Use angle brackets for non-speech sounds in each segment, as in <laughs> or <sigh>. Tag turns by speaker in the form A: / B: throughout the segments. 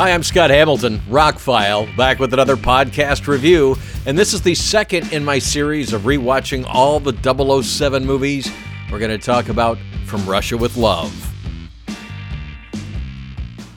A: Hi, I'm Scott Hamilton, Rockfile, back with another podcast review, and this is the second in my series of rewatching all the 007 movies. We're going to talk about From Russia with Love.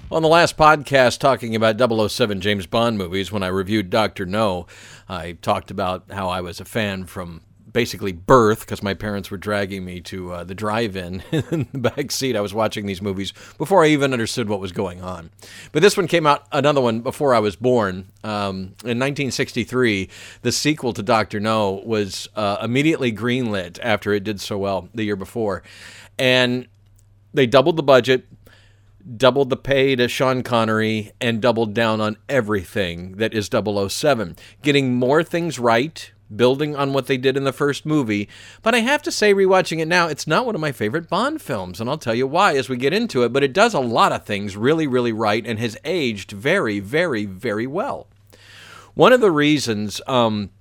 A: On the last podcast, talking about 007 James Bond movies, when I reviewed Dr. No, I talked about how I was a fan from basically birth because my parents were dragging me to uh, the drive-in <laughs> in the back seat. I was watching these movies before I even understood what was going on. But this one came out, another one before I was born. Um, in 1963, the sequel to Doctor No was uh, immediately greenlit after it did so well the year before, and they doubled the budget. Doubled the pay to Sean Connery and doubled down on everything that is 007. Getting more things right, building on what they did in the first movie. But I have to say, rewatching it now, it's not one of my favorite Bond films, and I'll tell you why as we get into it. But it does a lot of things really, really right and has aged very, very, very well. One of the reasons. Um,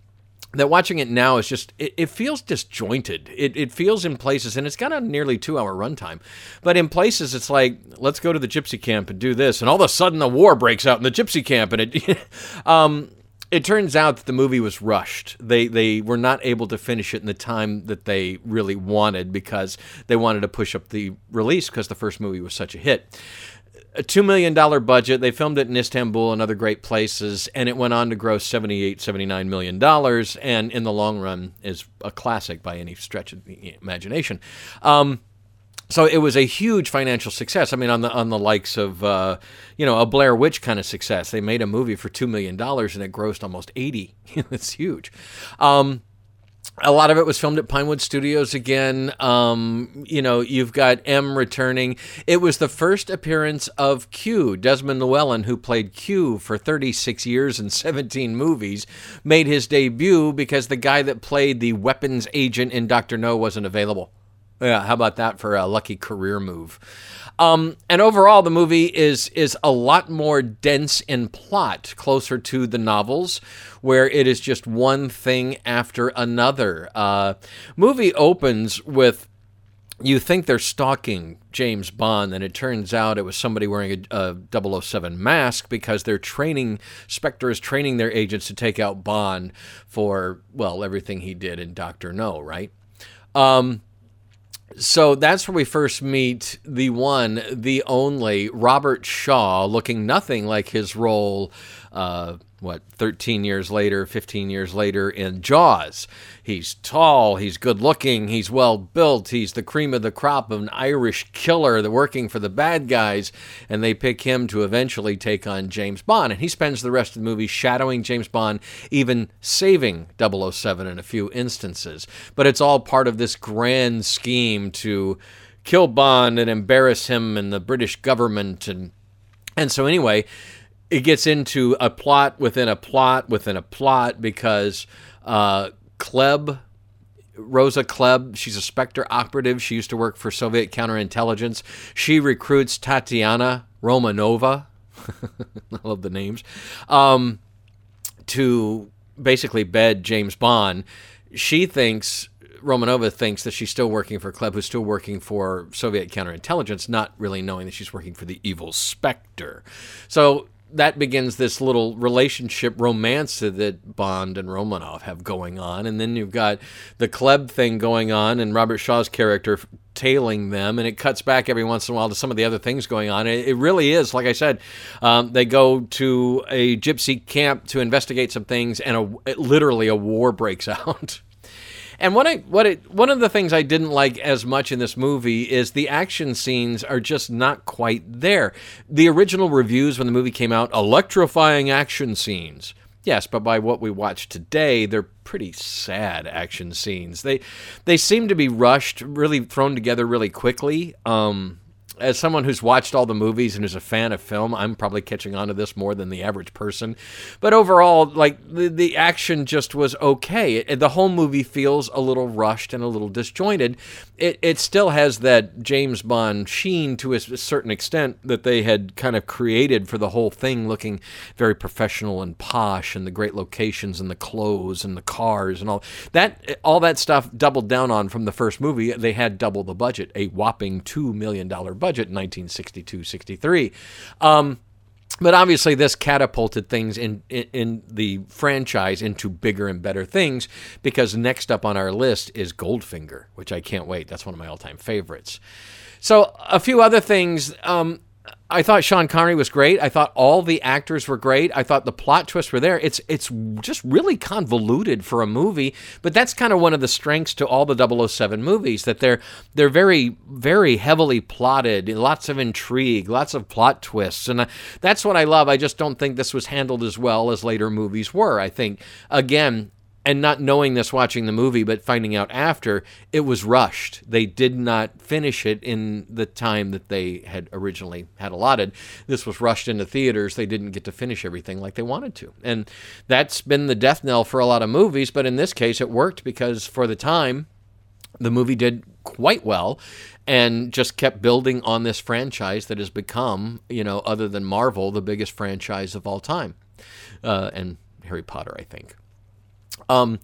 A: that watching it now is just it, it feels disjointed it, it feels in places and it's got a nearly two hour runtime but in places it's like let's go to the gypsy camp and do this and all of a sudden the war breaks out in the gypsy camp and it <laughs> um, it turns out that the movie was rushed. They they were not able to finish it in the time that they really wanted because they wanted to push up the release because the first movie was such a hit. A $2 million budget. They filmed it in Istanbul and other great places, and it went on to gross $78, $79 million, and in the long run is a classic by any stretch of the imagination. Um, so it was a huge financial success. I mean, on the on the likes of uh, you know a Blair Witch kind of success. They made a movie for two million dollars and it grossed almost eighty. <laughs> It's huge. Um, a lot of it was filmed at Pinewood Studios again. Um, you know, you've got M returning. It was the first appearance of Q. Desmond Llewellyn, who played Q for 36 years and 17 movies, made his debut because the guy that played the weapons agent in Doctor No wasn't available. Yeah, how about that for a lucky career move? Um, and overall, the movie is is a lot more dense in plot, closer to the novels, where it is just one thing after another. Uh, movie opens with you think they're stalking James Bond, and it turns out it was somebody wearing a, a 007 mask because they're training, Spectre is training their agents to take out Bond for, well, everything he did in Doctor No, right? Um, so that's where we first meet the one, the only Robert Shaw, looking nothing like his role. Uh, what 13 years later 15 years later in jaws. He's tall he's good looking he's well built he's the cream of the crop of an irish killer working for the bad guys and they pick him to eventually take on james bond. And he spends the rest of the movie shadowing james bond even saving 007 in a few instances. But it's all part of this grand scheme to kill bond and embarrass him and the british government and and so anyway it gets into a plot within a plot within a plot because uh, Klebb, Rosa Klebb, she's a Spectre operative. She used to work for Soviet counterintelligence. She recruits Tatiana Romanova. <laughs> I love the names. Um, to basically bed James Bond. She thinks Romanova thinks that she's still working for Klebb, who's still working for Soviet counterintelligence, not really knowing that she's working for the evil Spectre. So that begins this little relationship romance that Bond and Romanov have going on. And then you've got the Klebb thing going on and Robert Shaw's character tailing them. And it cuts back every once in a while to some of the other things going on. It, it really is, like I said, um, they go to a gypsy camp to investigate some things, and a, literally a war breaks <laughs> out. And what I what it one of the things I didn't like as much in this movie is the action scenes are just not quite there. The original reviews when the movie came out, electrifying action scenes. Yes, but by what we watch today, they're pretty sad action scenes. They they seem to be rushed, really thrown together really quickly. Um, as someone who's watched all the movies and is a fan of film, I'm probably catching on to this more than the average person. But overall, like the, the action just was okay. It, the whole movie feels a little rushed and a little disjointed. It, it still has that James Bond sheen to a certain extent that they had kind of created for the whole thing, looking very professional and posh, and the great locations and the clothes and the cars and all that. All that stuff doubled down on from the first movie. They had double the budget, a whopping two million dollar budget in 1962 63. Um, but obviously this catapulted things in, in, in the franchise into bigger and better things because next up on our list is Goldfinger, which I can't wait. That's one of my all-time favorites. So a few other things. Um, I thought Sean Connery was great. I thought all the actors were great. I thought the plot twists were there. It's it's just really convoluted for a movie, but that's kind of one of the strengths to all the 007 movies that they're they're very very heavily plotted, lots of intrigue, lots of plot twists, and uh, that's what I love. I just don't think this was handled as well as later movies were. I think again, and not knowing this watching the movie, but finding out after, it was rushed. They did not finish it in the time that they had originally had allotted. This was rushed into theaters. They didn't get to finish everything like they wanted to. And that's been the death knell for a lot of movies, but in this case, it worked because for the time, the movie did quite well and just kept building on this franchise that has become, you know, other than Marvel, the biggest franchise of all time. Uh, and Harry Potter, I think. Um,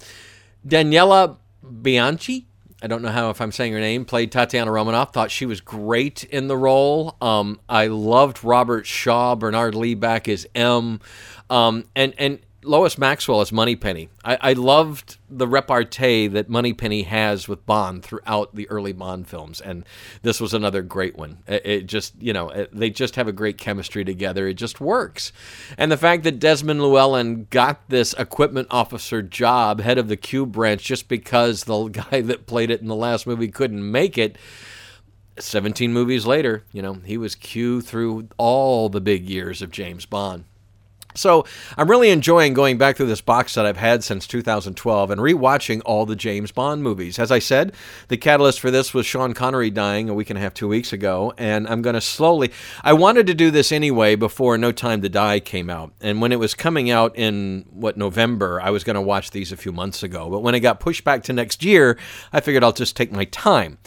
A: Daniela Bianchi, I don't know how if I'm saying her name, played Tatiana Romanoff. Thought she was great in the role. Um, I loved Robert Shaw, Bernard Lee back as M, um, and and Lois Maxwell as Moneypenny. I, I loved the repartee that Moneypenny has with Bond throughout the early Bond films, and this was another great one. It, it just, you know, it, they just have a great chemistry together. It just works. And the fact that Desmond Llewellyn got this equipment officer job, head of the Q branch, just because the <laughs> guy that played it in the last movie couldn't make it. 17 movies later, you know, he was Q through all the big years of James Bond. So I'm really enjoying going back through this box that I've had since 2012 and rewatching all the James Bond movies. As I said, the catalyst for this was Sean Connery dying a week and a half, two weeks ago, and I'm going to slowly. I wanted to do this anyway before No Time to Die came out, and when it was coming out in what November, I was going to watch these a few months ago. But when it got pushed back to next year, I figured I'll just take my time.